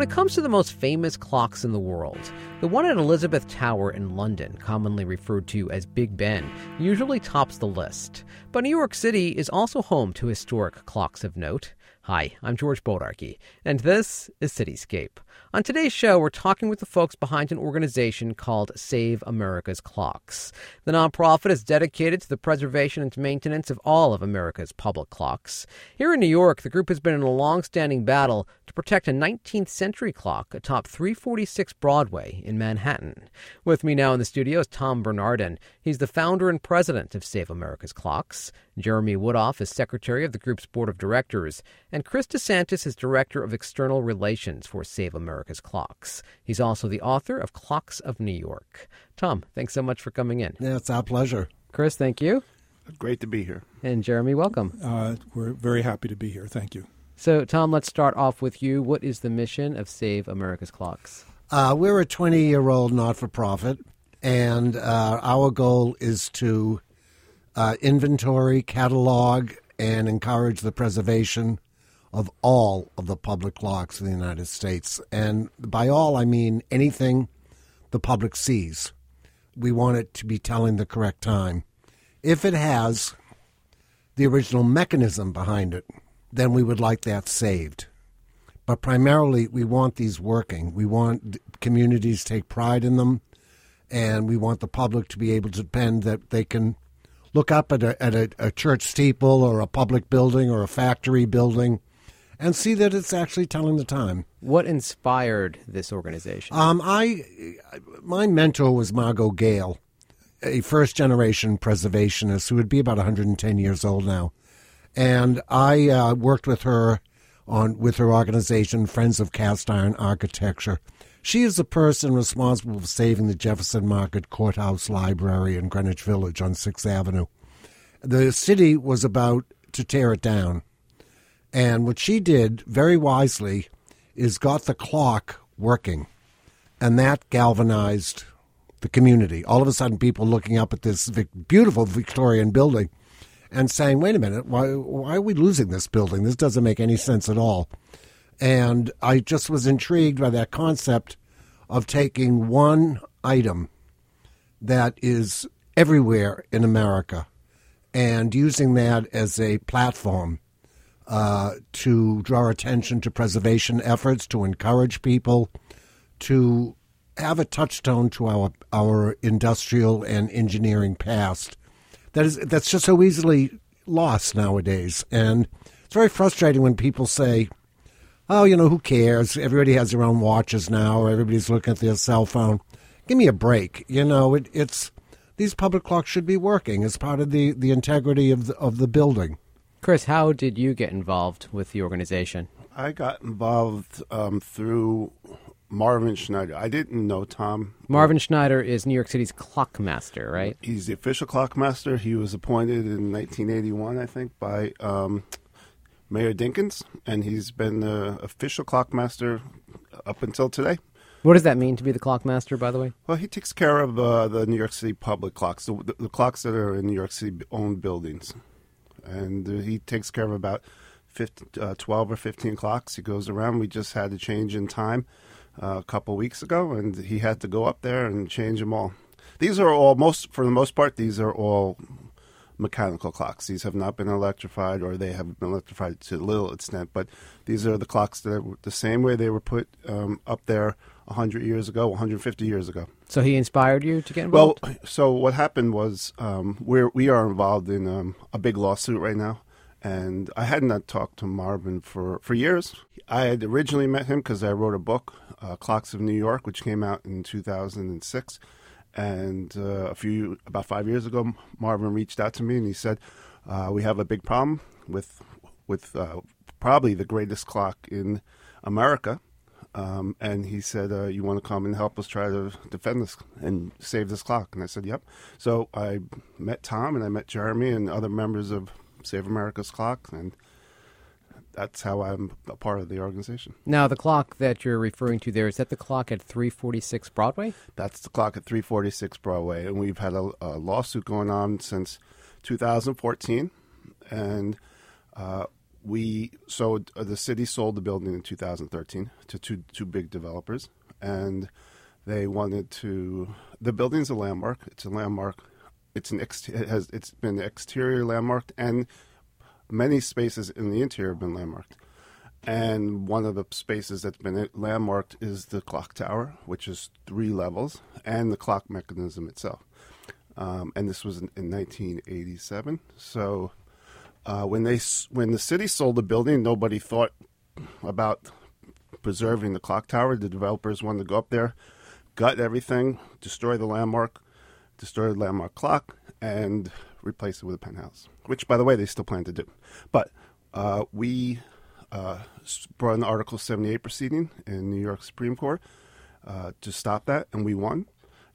when it comes to the most famous clocks in the world, the one at Elizabeth Tower in London, commonly referred to as Big Ben, usually tops the list. But New York City is also home to historic clocks of note. Hi, I'm George Bodarky, and this is Cityscape. On today's show, we're talking with the folks behind an organization called Save America's Clocks. The nonprofit is dedicated to the preservation and maintenance of all of America's public clocks. Here in New York, the group has been in a long standing battle to protect a 19th century clock atop 346 Broadway in Manhattan. With me now in the studio is Tom Bernardin. He's the founder and president of Save America's Clocks. Jeremy Woodoff is secretary of the group's board of directors, and Chris DeSantis is director of external relations for Save America's Clocks. He's also the author of Clocks of New York. Tom, thanks so much for coming in. Yeah, it's our pleasure. Chris, thank you. Great to be here. And Jeremy, welcome. Uh, we're very happy to be here. Thank you. So, Tom, let's start off with you. What is the mission of Save America's Clocks? Uh, we're a 20 year old not for profit, and uh, our goal is to uh, inventory, catalog, and encourage the preservation of all of the public clocks in the United States. And by all, I mean anything the public sees. We want it to be telling the correct time. If it has the original mechanism behind it, then we would like that saved. But primarily, we want these working. We want communities take pride in them, and we want the public to be able to depend that they can look up at a, at a, a church steeple or a public building or a factory building and see that it's actually telling the time. What inspired this organization? Um, I, my mentor was Margot Gayle, a first generation preservationist who would be about 110 years old now, and I uh, worked with her on with her organization Friends of Cast Iron Architecture. She is the person responsible for saving the Jefferson Market Courthouse Library in Greenwich Village on Sixth Avenue. The city was about to tear it down and what she did very wisely is got the clock working, and that galvanized the community. All of a sudden, people looking up at this beautiful Victorian building and saying, wait a minute, why, why are we losing this building? This doesn't make any sense at all. And I just was intrigued by that concept of taking one item that is everywhere in America and using that as a platform uh, to draw attention to preservation efforts, to encourage people to have a touchstone to our our industrial and engineering past that is that's just so easily lost nowadays, and it's very frustrating when people say, "Oh, you know, who cares? Everybody has their own watches now, or everybody's looking at their cell phone." Give me a break. You know, it, it's these public clocks should be working as part of the, the integrity of the, of the building. Chris, how did you get involved with the organization? I got involved um, through Marvin Schneider. I didn't know Tom. Marvin Schneider is New York City's clockmaster, right? He's the official clockmaster. He was appointed in 1981, I think, by um, Mayor Dinkins, and he's been the official clockmaster up until today. What does that mean to be the clockmaster, by the way? Well, he takes care of uh, the New York City public clocks, the, the, the clocks that are in New York City owned buildings and uh, he takes care of about 15, uh, 12 or 15 clocks. He goes around. We just had a change in time uh, a couple weeks ago, and he had to go up there and change them all. These are all most, for the most part, these are all mechanical clocks. These have not been electrified, or they have been electrified to a little extent. But these are the clocks that are the same way they were put um, up there 100 years ago, 150 years ago. So he inspired you to get involved? Well, so what happened was um, we're, we are involved in um, a big lawsuit right now. And I had not talked to Marvin for, for years. I had originally met him because I wrote a book, uh, Clocks of New York, which came out in 2006. And uh, a few, about five years ago, Marvin reached out to me and he said, uh, We have a big problem with, with uh, probably the greatest clock in America um, and he said, uh, "You want to come and help us try to defend this and save this clock?" And I said, "Yep." So I met Tom and I met Jeremy and other members of Save America's Clock, and that's how I'm a part of the organization. Now, the clock that you're referring to there is that the clock at 346 Broadway? That's the clock at 346 Broadway, and we've had a, a lawsuit going on since 2014, and uh, we so uh, the city sold the building in 2013 to two two big developers, and they wanted to. The building's a landmark. It's a landmark. It's an ex, it has it's been exterior landmarked, and many spaces in the interior have been landmarked. And one of the spaces that's been landmarked is the clock tower, which is three levels, and the clock mechanism itself. Um, and this was in, in 1987. So uh, when they when the city sold the building, nobody thought about preserving the clock tower. The developers wanted to go up there, gut everything, destroy the landmark, destroy the landmark clock, and replace it with a penthouse. Which, by the way, they still plan to do. But uh, we uh, brought an Article 78 proceeding in New York Supreme Court uh, to stop that, and we won.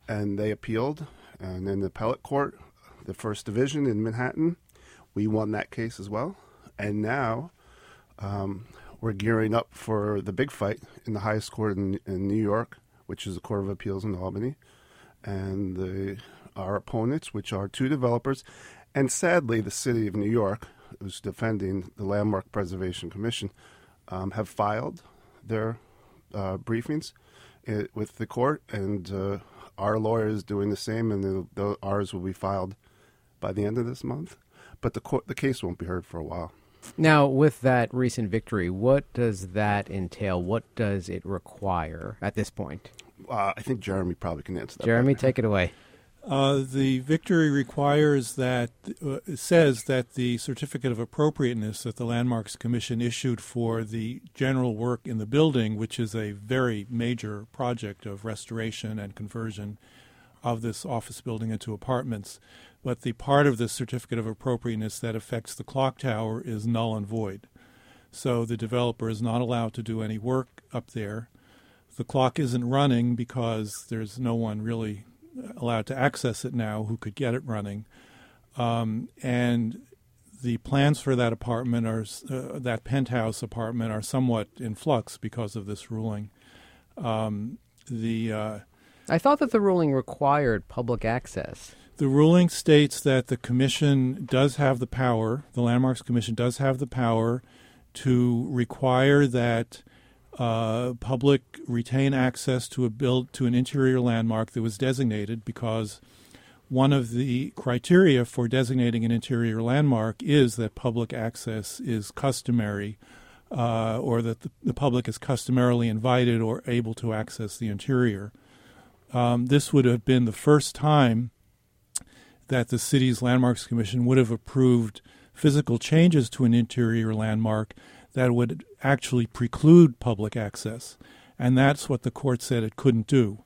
And they appealed, and in the appellate court, the first division in Manhattan, we won that case as well. And now um, we're gearing up for the big fight in the highest court in, in New York, which is the Court of Appeals in Albany. And the, our opponents, which are two developers, and sadly, the city of New York, who's defending the Landmark Preservation Commission, um, have filed their uh, briefings it, uh, with the court, and uh, our lawyer is doing the same, and the, the, ours will be filed by the end of this month. But the court, the case won't be heard for a while. Now, with that recent victory, what does that entail? What does it require at this point? Uh, I think Jeremy probably can answer that. Jeremy, take it away. Uh, the victory requires that uh, says that the certificate of appropriateness that the Landmarks Commission issued for the general work in the building, which is a very major project of restoration and conversion of this office building into apartments, but the part of the certificate of appropriateness that affects the clock tower is null and void. So the developer is not allowed to do any work up there. The clock isn't running because there's no one really allowed to access it now who could get it running. Um, and the plans for that apartment are uh, that penthouse apartment are somewhat in flux because of this ruling. Um, the uh, I thought that the ruling required public access. The ruling states that the commission does have the power. The Landmarks Commission does have the power to require that uh, public retain access to a build to an interior landmark that was designated because one of the criteria for designating an interior landmark is that public access is customary uh, or that the, the, public is customarily invited or able to access the interior. Um, this would have been the first time that the city's landmarks commission would have approved physical changes to an interior landmark that would actually preclude public access. And that's what the court said it couldn't do.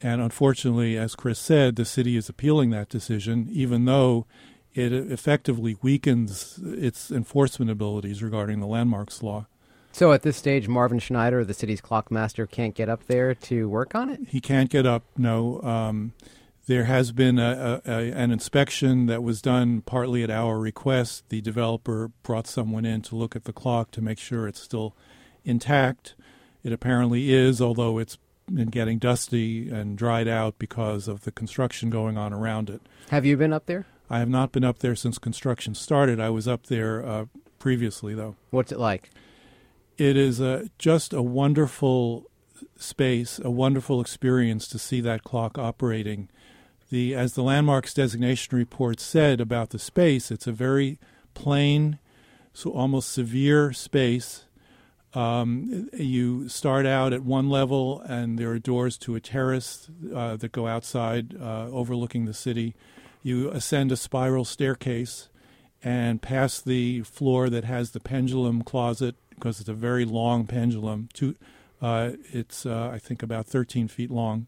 And unfortunately, as Chris said, the city is appealing that decision, even though it effectively weakens its enforcement abilities regarding the landmarks law. So at this stage, Marvin Schneider, the city's clockmaster, can't get up there to work on it? He can't get up, no. Um, there has been a, a, an inspection that was done partly at our request. The developer brought someone in to look at the clock to make sure it's still intact. It apparently is, although it's been getting dusty and dried out because of the construction going on around it. Have you been up there? I have not been up there since construction started. I was up there uh, previously, though. What's it like? It is a, just a wonderful space, a wonderful experience to see that clock operating the as the landmarks designation report said about the space, it's a very plain, so almost severe space. Um, you start out at one level, and there are doors to a terrace uh, that go outside, uh, overlooking the city. You ascend a spiral staircase and pass the floor that has the pendulum closet because it's a very long pendulum. To, uh, it's uh, I think about 13 feet long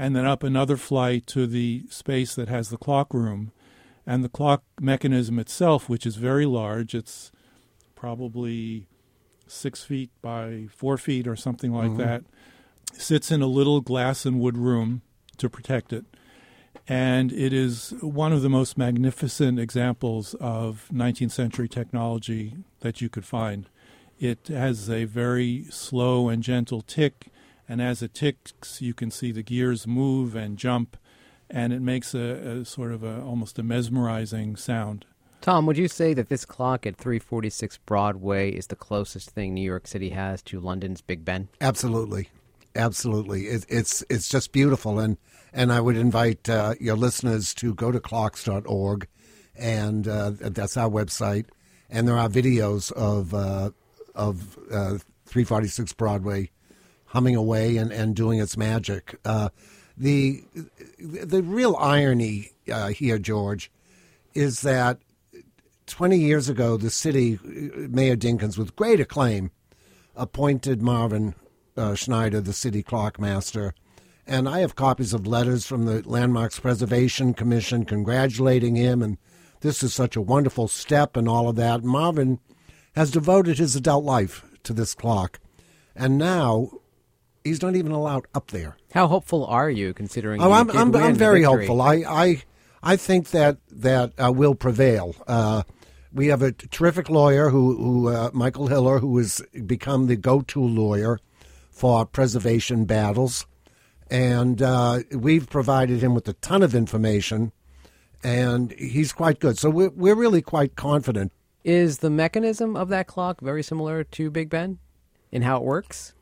and then up another flight to the space that has the clock room. And the clock mechanism itself, which is very large, it's probably six feet by four feet or something like mm-hmm. that, sits in a little glass and wood room to protect it. And it is one of the most magnificent examples of 19th century technology that you could find. It has a very slow and gentle tick and as it ticks, you can see the gears move and jump, and it makes a, a sort of a, almost a mesmerizing sound. Tom, would you say that this clock at 346 Broadway is the closest thing New York City has to London's Big Ben? Absolutely, absolutely. It, it's it's just beautiful, and and I would invite uh, your listeners to go to clocks.org, and uh, that's our website, and there are videos of uh, of uh, 346 Broadway humming away and, and doing its magic. Uh, the the real irony uh, here, George, is that 20 years ago, the city, Mayor Dinkins, with great acclaim, appointed Marvin uh, Schneider the city clock master. And I have copies of letters from the Landmarks Preservation Commission congratulating him, and this is such a wonderful step and all of that. Marvin has devoted his adult life to this clock, and now he's not even allowed up there. How hopeful are you, considering? Oh, you I'm I'm, I'm very victory? hopeful. I I I think that that uh, will prevail. Uh, we have a terrific lawyer who who uh, Michael Hiller, who has become the go-to lawyer for preservation battles, and uh, we've provided him with a ton of information, and he's quite good. So we're we're really quite confident. Is the mechanism of that clock very similar to Big Ben in how it works?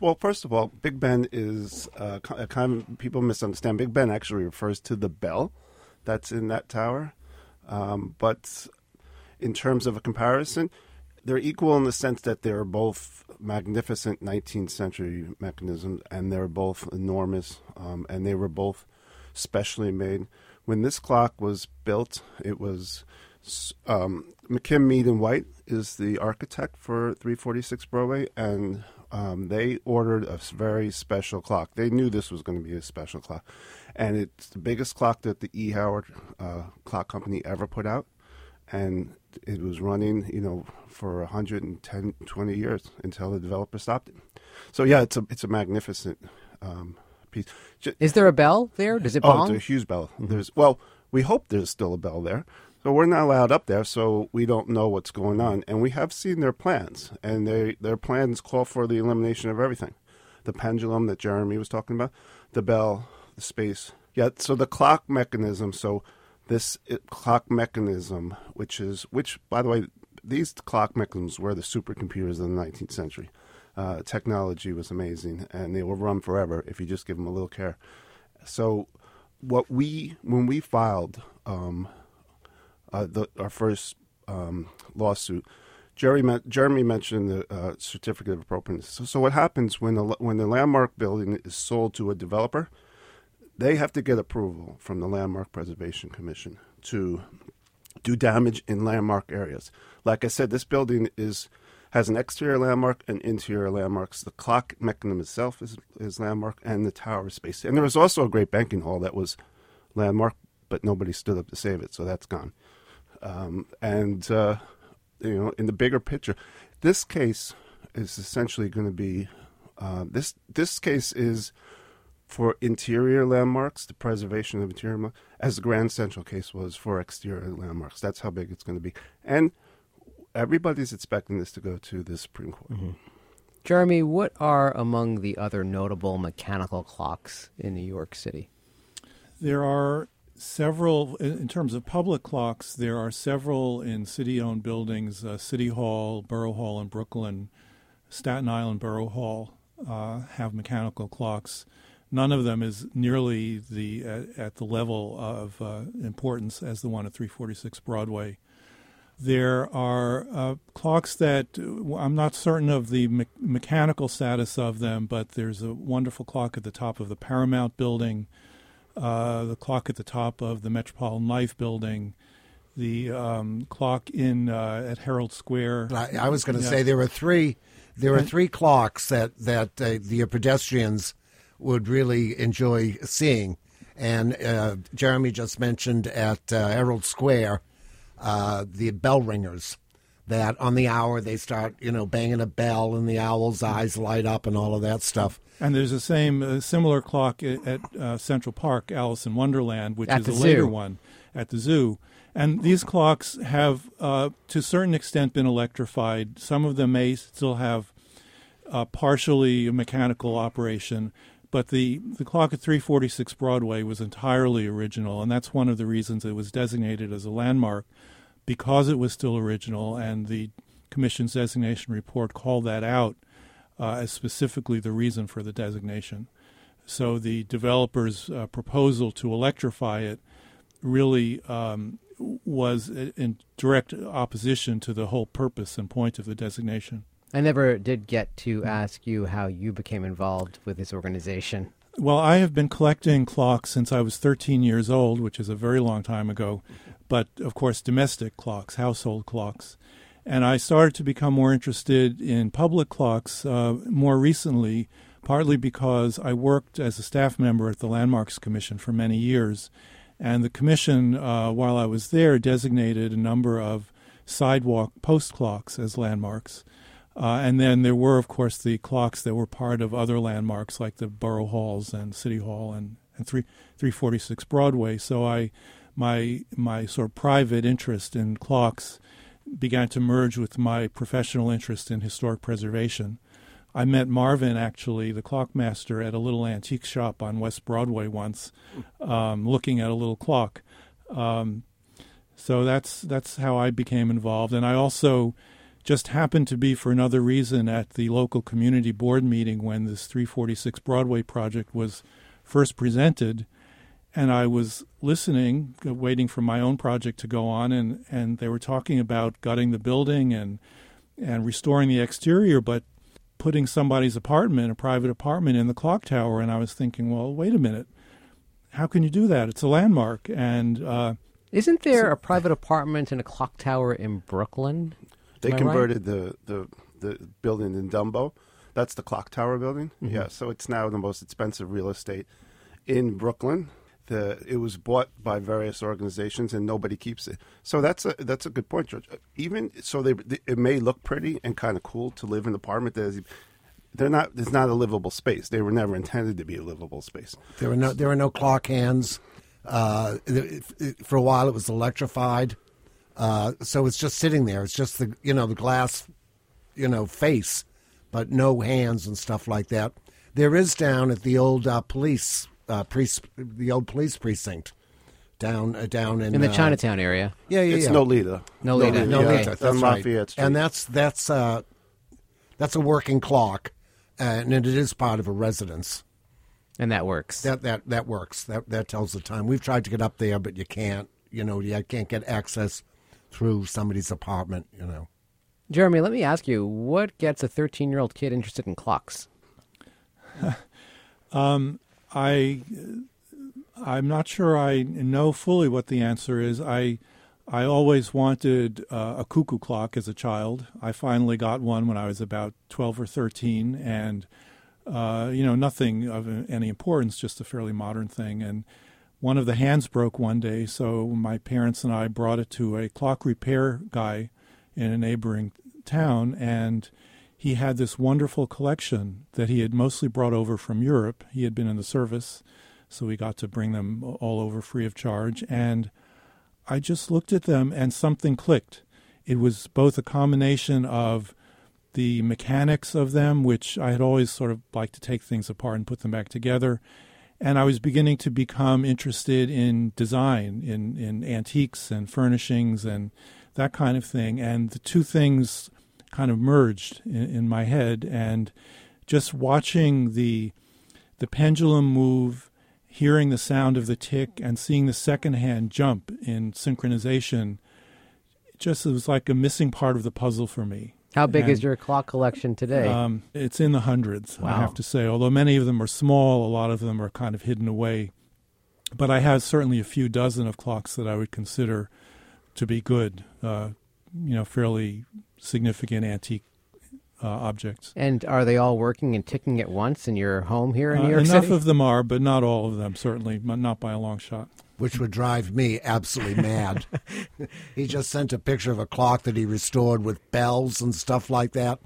Well, first of all, Big Ben is uh, a kind of people misunderstand. Big Ben actually refers to the bell that's in that tower, um, but in terms of a comparison, they're equal in the sense that they're both magnificent 19th century mechanisms, and they're both enormous, um, and they were both specially made. When this clock was built, it was um, McKim Mead and White is the architect for 346 Broadway, and um, they ordered a very special clock. They knew this was going to be a special clock, and it's the biggest clock that the E. Howard uh, Clock Company ever put out, and it was running, you know, for 110, 20 years until the developer stopped it. So yeah, it's a it's a magnificent um, piece. Ju- Is there a bell there? Does it Oh, bong? it's a huge bell. There's well, we hope there's still a bell there. So we're not allowed up there, so we don't know what's going on. And we have seen their plans, and they their plans call for the elimination of everything, the pendulum that Jeremy was talking about, the bell, the space. Yeah. So the clock mechanism. So this it, clock mechanism, which is which, by the way, these clock mechanisms were the supercomputers of the 19th century. Uh, technology was amazing, and they will run forever if you just give them a little care. So, what we when we filed um, uh, the, our first um, lawsuit, Jerry Jeremy mentioned the uh, certificate of appropriateness. So, so what happens when the when the landmark building is sold to a developer? They have to get approval from the Landmark Preservation Commission to do damage in landmark areas. Like I said, this building is has an exterior landmark and interior landmarks. The clock mechanism itself is is landmark, and the tower space. And there was also a great banking hall that was landmark, but nobody stood up to save it, so that's gone. Um, and uh, you know, in the bigger picture, this case is essentially going to be uh, this. This case is for interior landmarks, the preservation of interior, landmarks, as the Grand Central case was for exterior landmarks. That's how big it's going to be, and everybody's expecting this to go to the Supreme Court. Jeremy, what are among the other notable mechanical clocks in New York City? There are several, in terms of public clocks, there are several in city owned buildings uh, City Hall, Borough Hall in Brooklyn, Staten Island Borough Hall uh, have mechanical clocks. None of them is nearly the at, at the level of uh, importance as the one at 346 Broadway. There are uh, clocks that I'm not certain of the me- mechanical status of them, but there's a wonderful clock at the top of the Paramount building, uh, the clock at the top of the Metropolitan Life building, the um, clock in uh, at Herald Square. I, I was going to Yeah. say there were three. There were three clocks that that uh, the pedestrians would really enjoy seeing, and uh, Jeremy just mentioned at uh, Herald Square uh, the bell ringers. That on the hour they start, you know, banging a bell, and the owl's eyes light up, and all of that stuff. And there's the same uh, similar clock at, at uh, Central Park, Alice in Wonderland, which At is a later one at the zoo. And these clocks have, uh, to a certain extent, been electrified. Some of them may still have uh, partially mechanical operation, but the, the clock at 346 Broadway was entirely original, and that's one of the reasons it was designated as a landmark. because it was still original, and the Commission's designation report called that out uh, as specifically the reason for the designation. So the developer's uh, proposal to electrify it really um, was in direct opposition to the whole purpose and point of the designation. I never did get to ask you how you became involved with this organization. Well, I have been collecting clocks since I was 13 years old, which is a very long time ago, but of course, domestic clocks, household clocks. And I started to become more interested in public clocks uh, more recently, partly because I worked as a staff member at the Landmarks Commission for many years. And the commission, uh, while I was there, designated a number of sidewalk post clocks as landmarks. Uh, and then there were, of course, the clocks that were part of other landmarks like the borough halls and city hall and, and 3, 346 Broadway. So I, my my sort of private interest in clocks began to merge with my professional interest in historic preservation. I met Marvin, actually, the clockmaster, at a little antique shop on West Broadway once, um, looking at a little clock. Um, so that's that's how I became involved, and I also just happened to be for another reason at the local community board meeting when this 346 Broadway project was first presented. And I was listening, waiting for my own project to go on, and, and they were talking about gutting the building and and restoring the exterior, but putting somebody's apartment, a private apartment, in the clock tower. And I was thinking, well, wait a minute, how can you do that? It's a landmark, and uh, isn't there so, a private apartment in a clock tower in Brooklyn? They converted right? the, the the building in Dumbo. That's the clock tower building. Mm-hmm. Yeah, so it's now the most expensive real estate in Brooklyn. The, it was bought by various organizations and nobody keeps it. So that's a that's a good point, George. Even so, they, they it may look pretty and kind of cool to live in an apartment. There's, they're not. It's not a livable space. They were never intended to be a livable space. There were no. There were no clock hands. Uh, for a while, it was electrified. Uh, so it's just sitting there. It's just the you know the glass, you know, face, but no hands and stuff like that. There is down at the old uh, police uh, pre- the old police precinct down uh, down in, in the uh, Chinatown area. Yeah, yeah, it's yeah. Nolita. Nolita. Nolita. Okay. That's right. Lafayette Street. And that's that's uh, that's a working clock, and it is part of a residence. And that works. That that that works. That that tells the time. We've tried to get up there, but you can't. You know, you can't get access through somebody's apartment, you know. Jeremy, let me ask you, what gets a 13 year old kid interested in clocks? um, I, I'm not sure I know fully what the answer is. I, I always wanted uh, a cuckoo clock as a child. I finally got one when I was about 12 or 13, and uh, you know, nothing of any importance, just a fairly modern thing. And one of the hands broke one day, so my parents and I brought it to a clock repair guy in a neighboring town, and he had this wonderful collection that he had mostly brought over from Europe. He had been in the service, so we got to bring them all over free of charge. And I just looked at them, and something clicked. It was both a combination of the mechanics of them, which I had always sort of liked to take things apart and put them back together, and I was beginning to become interested in design, in, in antiques and furnishings and that kind of thing. And the two things kind of merged in, in my head. And just watching the the pendulum move, hearing the sound of the tick, and seeing the second hand jump in synchronization, just it was like a missing part of the puzzle for me. How big and, is your clock collection today? Um, it's in the hundreds, wow. I have to say. Although many of them are small, a lot of them are kind of hidden away. But I have certainly a few dozen of clocks that I would consider to be good, uh, you know, fairly significant antique uh, objects. And are they all working and ticking at once in your home here in uh, New York City? enough City? of them are, but not all of them. Certainly, not by a long shot which would drive me absolutely mad. he just sent a picture of a clock that he restored with bells and stuff like that.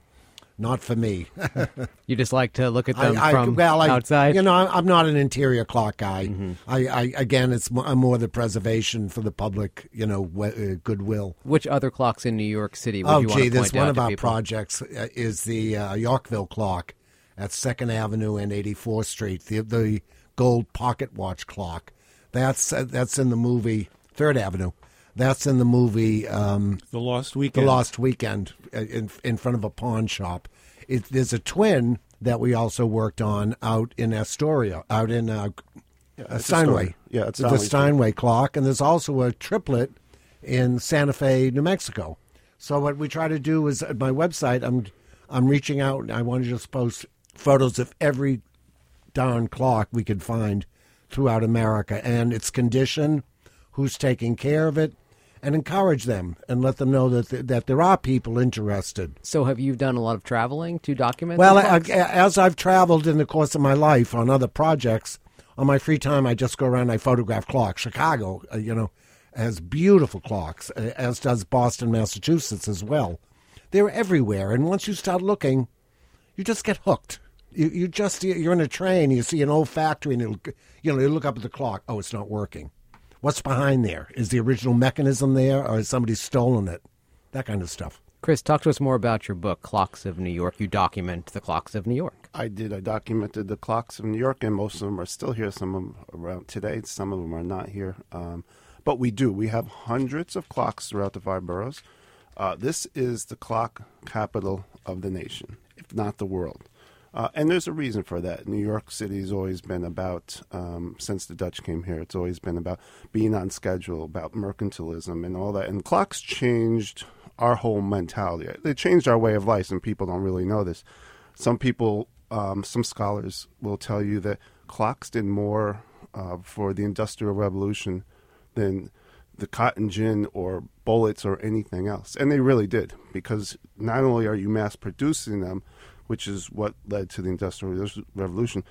Not for me. you just like to look at them I, from well, I, outside. You know, I'm not an interior clock guy. Mm-hmm. I, I, again, it's more, more, the preservation for the public. You know, uh, goodwill. Which other clocks in New York City? Would oh, you gee, there's one of our people? projects uh, is the uh, Yorkville clock at Second Avenue and 84th Street. The the gold pocket watch clock that's uh, that's in the movie Third Avenue. That's in the movie um, The Lost Weekend. The Lost Weekend uh, in, in front of a pawn shop. It, there's a twin that we also worked on out in Astoria, out in uh, uh, a Steinway. Yeah, it's the Steinway. Steinway clock. And there's also a triplet in Santa Fe, New Mexico. So what we try to do is at my website, I'm I'm reaching out. I want to just post photos of every darn clock we could find throughout America and its condition, who's taking care of it, and encourage them and let them know that th- that there are people interested. So, have you done a lot of traveling to document? Well, I, clocks? as I've traveled in the course of my life on other projects, on my free time, I just go around. and I photograph clocks. Chicago, uh, you know, has beautiful clocks, uh, as does Boston, Massachusetts as well. They're everywhere, and once you start looking, you just get hooked. You, you just you're in a train, you see an old factory, and it'll, you know you look up at the clock. Oh, it's not working. What's behind there? Is the original mechanism there, or has somebody stolen it? That kind of stuff. Chris, talk to us more about your book, Clocks of New York. You document the clocks of New York. I did. I documented the clocks of New York, and most of them are still here. Some of them around today. Some of them are not here. Um, but we do. We have hundreds of clocks throughout the five boroughs. Uh, this is the clock capital of the nation, if not the world. Uh, and there's a reason for that. New York City has always been about, um, since the Dutch came here, it's always been about being on schedule, about mercantilism and all that. And clocks changed our whole mentality. They changed our way of life, and people don't really know this. Some people, um, some scholars will tell you that clocks did more uh, for the Industrial Revolution than the cotton gin or bullets or anything else. And they really did, because not only are you mass producing them, which is what led to the Industrial Revolution,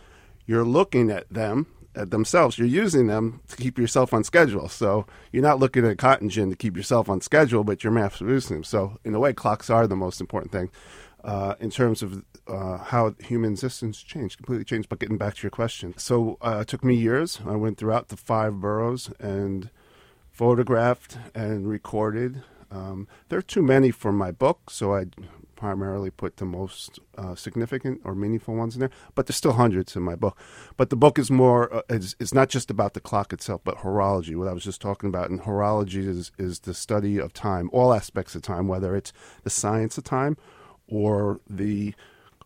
you're looking at them, at themselves. You're using them to keep yourself on schedule. So you're not looking at a cotton gin to keep yourself on schedule, but you're mass producing them. So in a way, clocks are the most important thing uh, in terms of uh, how human existence changed, completely changed. But getting back to your question, so uh, it took me years. I went throughout the five boroughs and photographed and recorded. Um, there are too many for my book, so I primarily put the most uh, significant or meaningful ones in there. But there's still hundreds in my book. But the book is more, uh, it's, it's not just about the clock itself, but horology, what I was just talking about. And horology is, is the study of time, all aspects of time, whether it's the science of time or the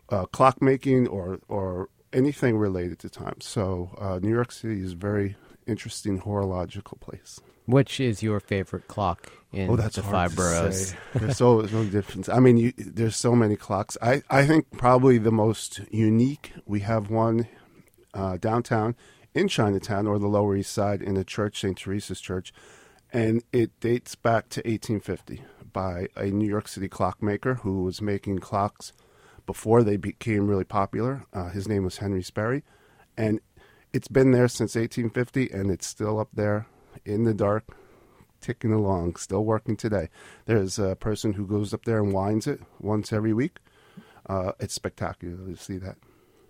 uh, clockmaking or, or anything related to time. So uh, New York City is very interesting horological place. Which is your favorite clock in Oh, that's the hard five to boroughs? say. There's so no difference. I mean, you, there's so many clocks. I, I think probably the most unique. We have one uh, downtown in Chinatown or the Lower East Side in a church, St. Teresa's Church, and it dates back to 1850 by a New York City clockmaker who was making clocks before they became really popular. Uh, his name was Henry Sperry, and it's been there since 1850, and it's still up there in the dark, ticking along, still working today. There's a person who goes up there and winds it once every week. Uh, it's spectacular to see that.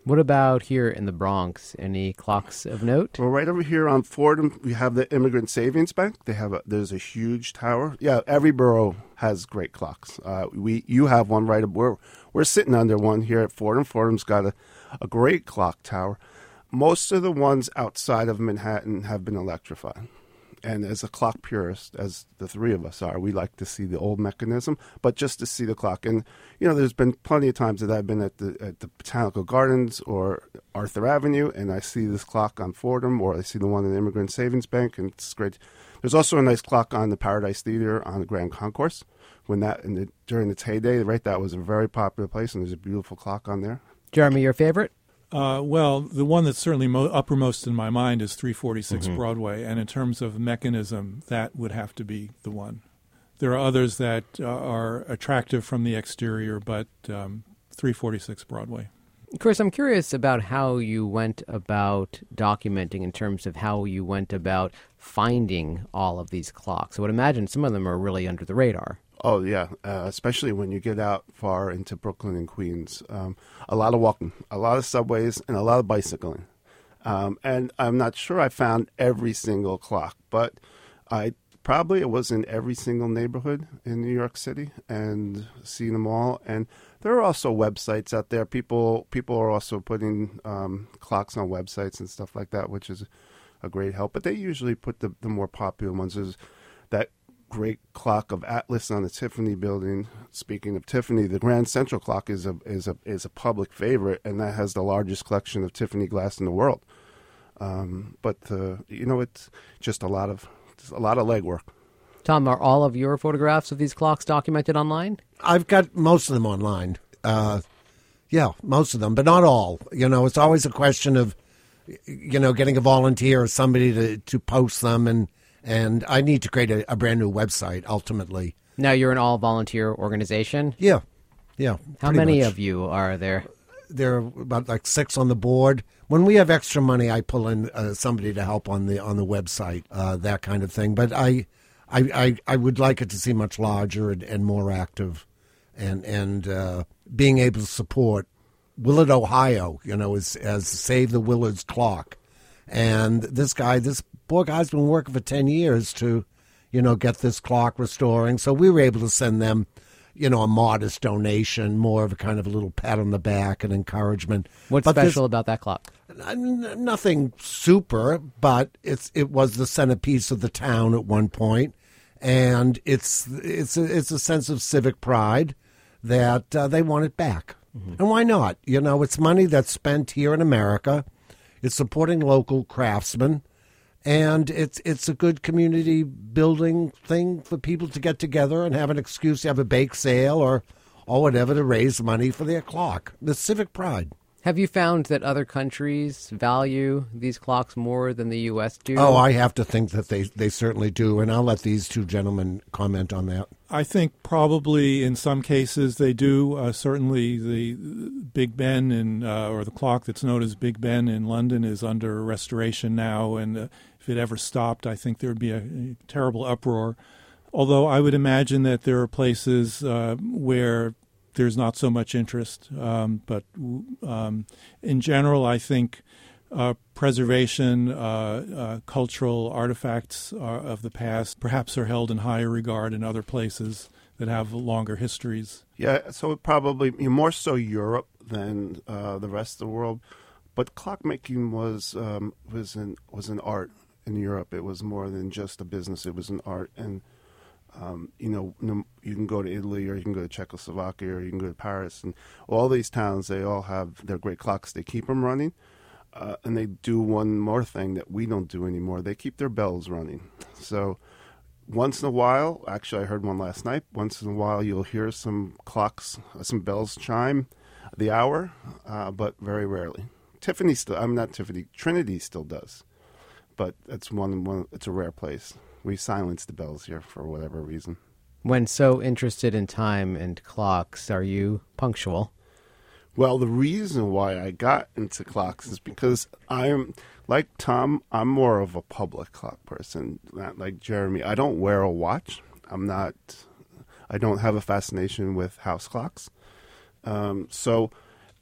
What about here in the Bronx? Any clocks of note? Well, right over here on Fordham, we have the Immigrant Savings Bank. They have a, there's a huge tower. Yeah, every borough has great clocks. Uh, we you have one right. We're we're sitting under one here at Fordham. Fordham's got a, a great clock tower. Most of the ones outside of Manhattan have been electrified. And as a clock purist, as the three of us are, we like to see the old mechanism, but just to see the clock. And you know, there's been plenty of times that I've been at the at the Botanical Gardens or Arthur Avenue, and I see this clock on Fordham, or I see the one in the Immigrant Savings Bank, and it's great. There's also a nice clock on the Paradise Theater on the Grand Concourse. When that in the, during its heyday, right, that was a very popular place, and there's a beautiful clock on there. Jeremy, your favorite? Uh, well, the one that's certainly mo- uppermost in my mind is 346 Broadway, and in terms of mechanism, that would have to be the one. There are others that uh, are attractive from the exterior, but um, 346 Broadway. Chris, I'm curious about how you went about documenting in terms of how you went about finding all of these clocks. I would imagine some of them are really under the radar. Oh yeah, uh, especially when you get out far into Brooklyn and Queens. Um, a lot of walking, a lot of subways, and a lot of bicycling. Um, and I'm not sure I found every single clock, but I probably it was in every single neighborhood in New York City and seen them all. And there are also websites out there. People people are also putting um, clocks on websites and stuff like that, which is a great help. But they usually put the, the more popular ones is that great clock of Atlas on the Tiffany building. Speaking of Tiffany, the Grand Central clock is a is a is a public favorite, and that has the largest collection of Tiffany glass in the world. Um, but uh, you know, it's just a lot of a lot of legwork. Tom, are all of your photographs of these clocks documented online? I've got most of them online. Uh, yeah, most of them, but not all. You know, it's always a question of, you know, getting a volunteer or somebody to, to post them, and and I need to create a, a brand new website ultimately. Now you're an all volunteer organization. Yeah, yeah. How many much. of you are there? There are about like six on the board. When we have extra money, I pull in uh, somebody to help on the on the website, uh, that kind of thing. But I, I, I, I would like it to see much larger and, and more active, and and uh, being able to support Willard, Ohio. You know, as as Save the Willards Clock, and this guy, this poor guy's been working for ten years to, you know, get this clock restoring. So we were able to send them you know, a modest donation, more of a kind of a little pat on the back and encouragement. What's But special about that clock? n- nothing super, but it's it was the centerpiece of the town at one point, and it's it's a, it's a sense of civic pride that uh, they want it back, and why not? You know, it's money that's spent here in America. It's supporting local craftsmen, and it's it's a good community building thing for people to get together and have an excuse to have a bake sale or or whatever to raise money for their clock. The civic pride. Have you found that other countries value these clocks more than the U.S. do? Oh, I have to think that they, they certainly do, and I'll let these two gentlemen comment on that. I think probably in some cases they do. Uh, certainly, the Big Ben in, uh, or the clock that's known as Big Ben in London is under restoration now, and uh, if it ever stopped, I think there would be a, a terrible uproar. Although I would imagine that there are places uh, where there's not so much interest, um, but um, in general, I think uh, preservation, uh, uh, cultural artifacts uh, of the past perhaps are held in higher regard in other places that have longer histories. Yeah, so probably more so Europe than uh, the rest of the world, but clockmaking was um, was an was an art in Europe. It was more than just a business; it was an art, and um, you know, you can go to Italy or you can go to Czechoslovakia or you can go to Paris, and all these towns they all have their great clocks. They keep them running, uh, and they do one more thing that we don't do anymore. They keep their bells running. So once in a while, actually, I heard one last night. Once in a while, you'll hear some clocks, uh, some bells chime the hour, uh, but very rarely. Tiffany still, I'm not Tiffany. Trinity still does, but it's one, one. It's a rare place. We silence the bells here for whatever reason. When so interested in time and clocks, are you punctual? Well, the reason why I got into clocks is because I'm like Tom. I'm more of a public clock person, not like Jeremy. I don't wear a watch. I'm not. I don't have a fascination with house clocks. Um, so,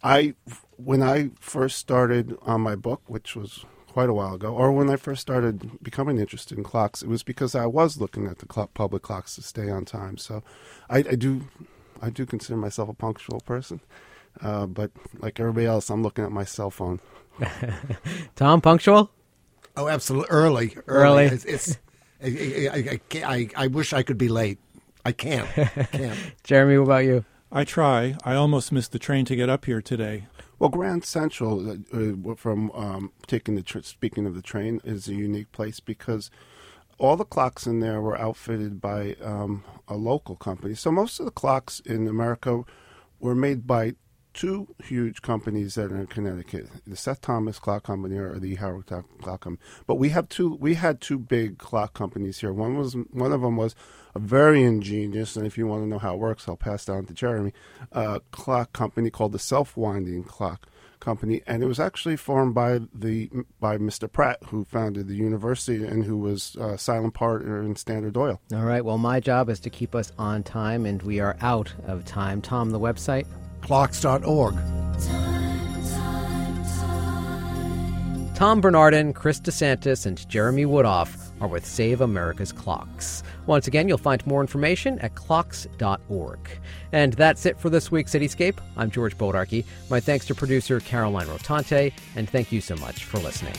I when I first started on my book, which was quite a while ago, or when I first started becoming interested in clocks, it was because I was looking at the cl- public clocks to stay on time. So, I, I do, I do consider myself a punctual person. Uh, but like everybody else, I'm looking at my cell phone. Tom, punctual? Oh, absolutely. Early. Early. It's, it's I, I, I, can't- I, I wish I could be late. I can't. can't. Jeremy, what about you? I try. I almost missed the train to get up here today. Well, Grand Central, uh, uh, from um, taking the tr- speaking of the train, is a unique place because all the clocks in there were outfitted by um, a local company. So most of the clocks in America were made by two huge companies that are in Connecticut: the Seth Thomas Clock Company or the Howard Clock Company. But we have two. We had two big clock companies here. One was one of them was a very ingenious, and if you want to know how it works, I'll pass down to Jeremy. Uh, clock company called the Self Winding Clock Company, and it was actually formed by the by Mr. Pratt, who founded the university and who was a silent partner in Standard Oil. All right, well, my job is to keep us on time, and we are out of time. Tom, the website? Clocks.org. Tom Bernardin, Chris DeSantis, and Jeremy Woodoff are with Save America's Clocks. Once again, you'll find more information at clocks.org. And that's it for this week's Cityscape. I'm George Bodarky. My thanks to producer Caroline Rotante, and thank you so much for listening.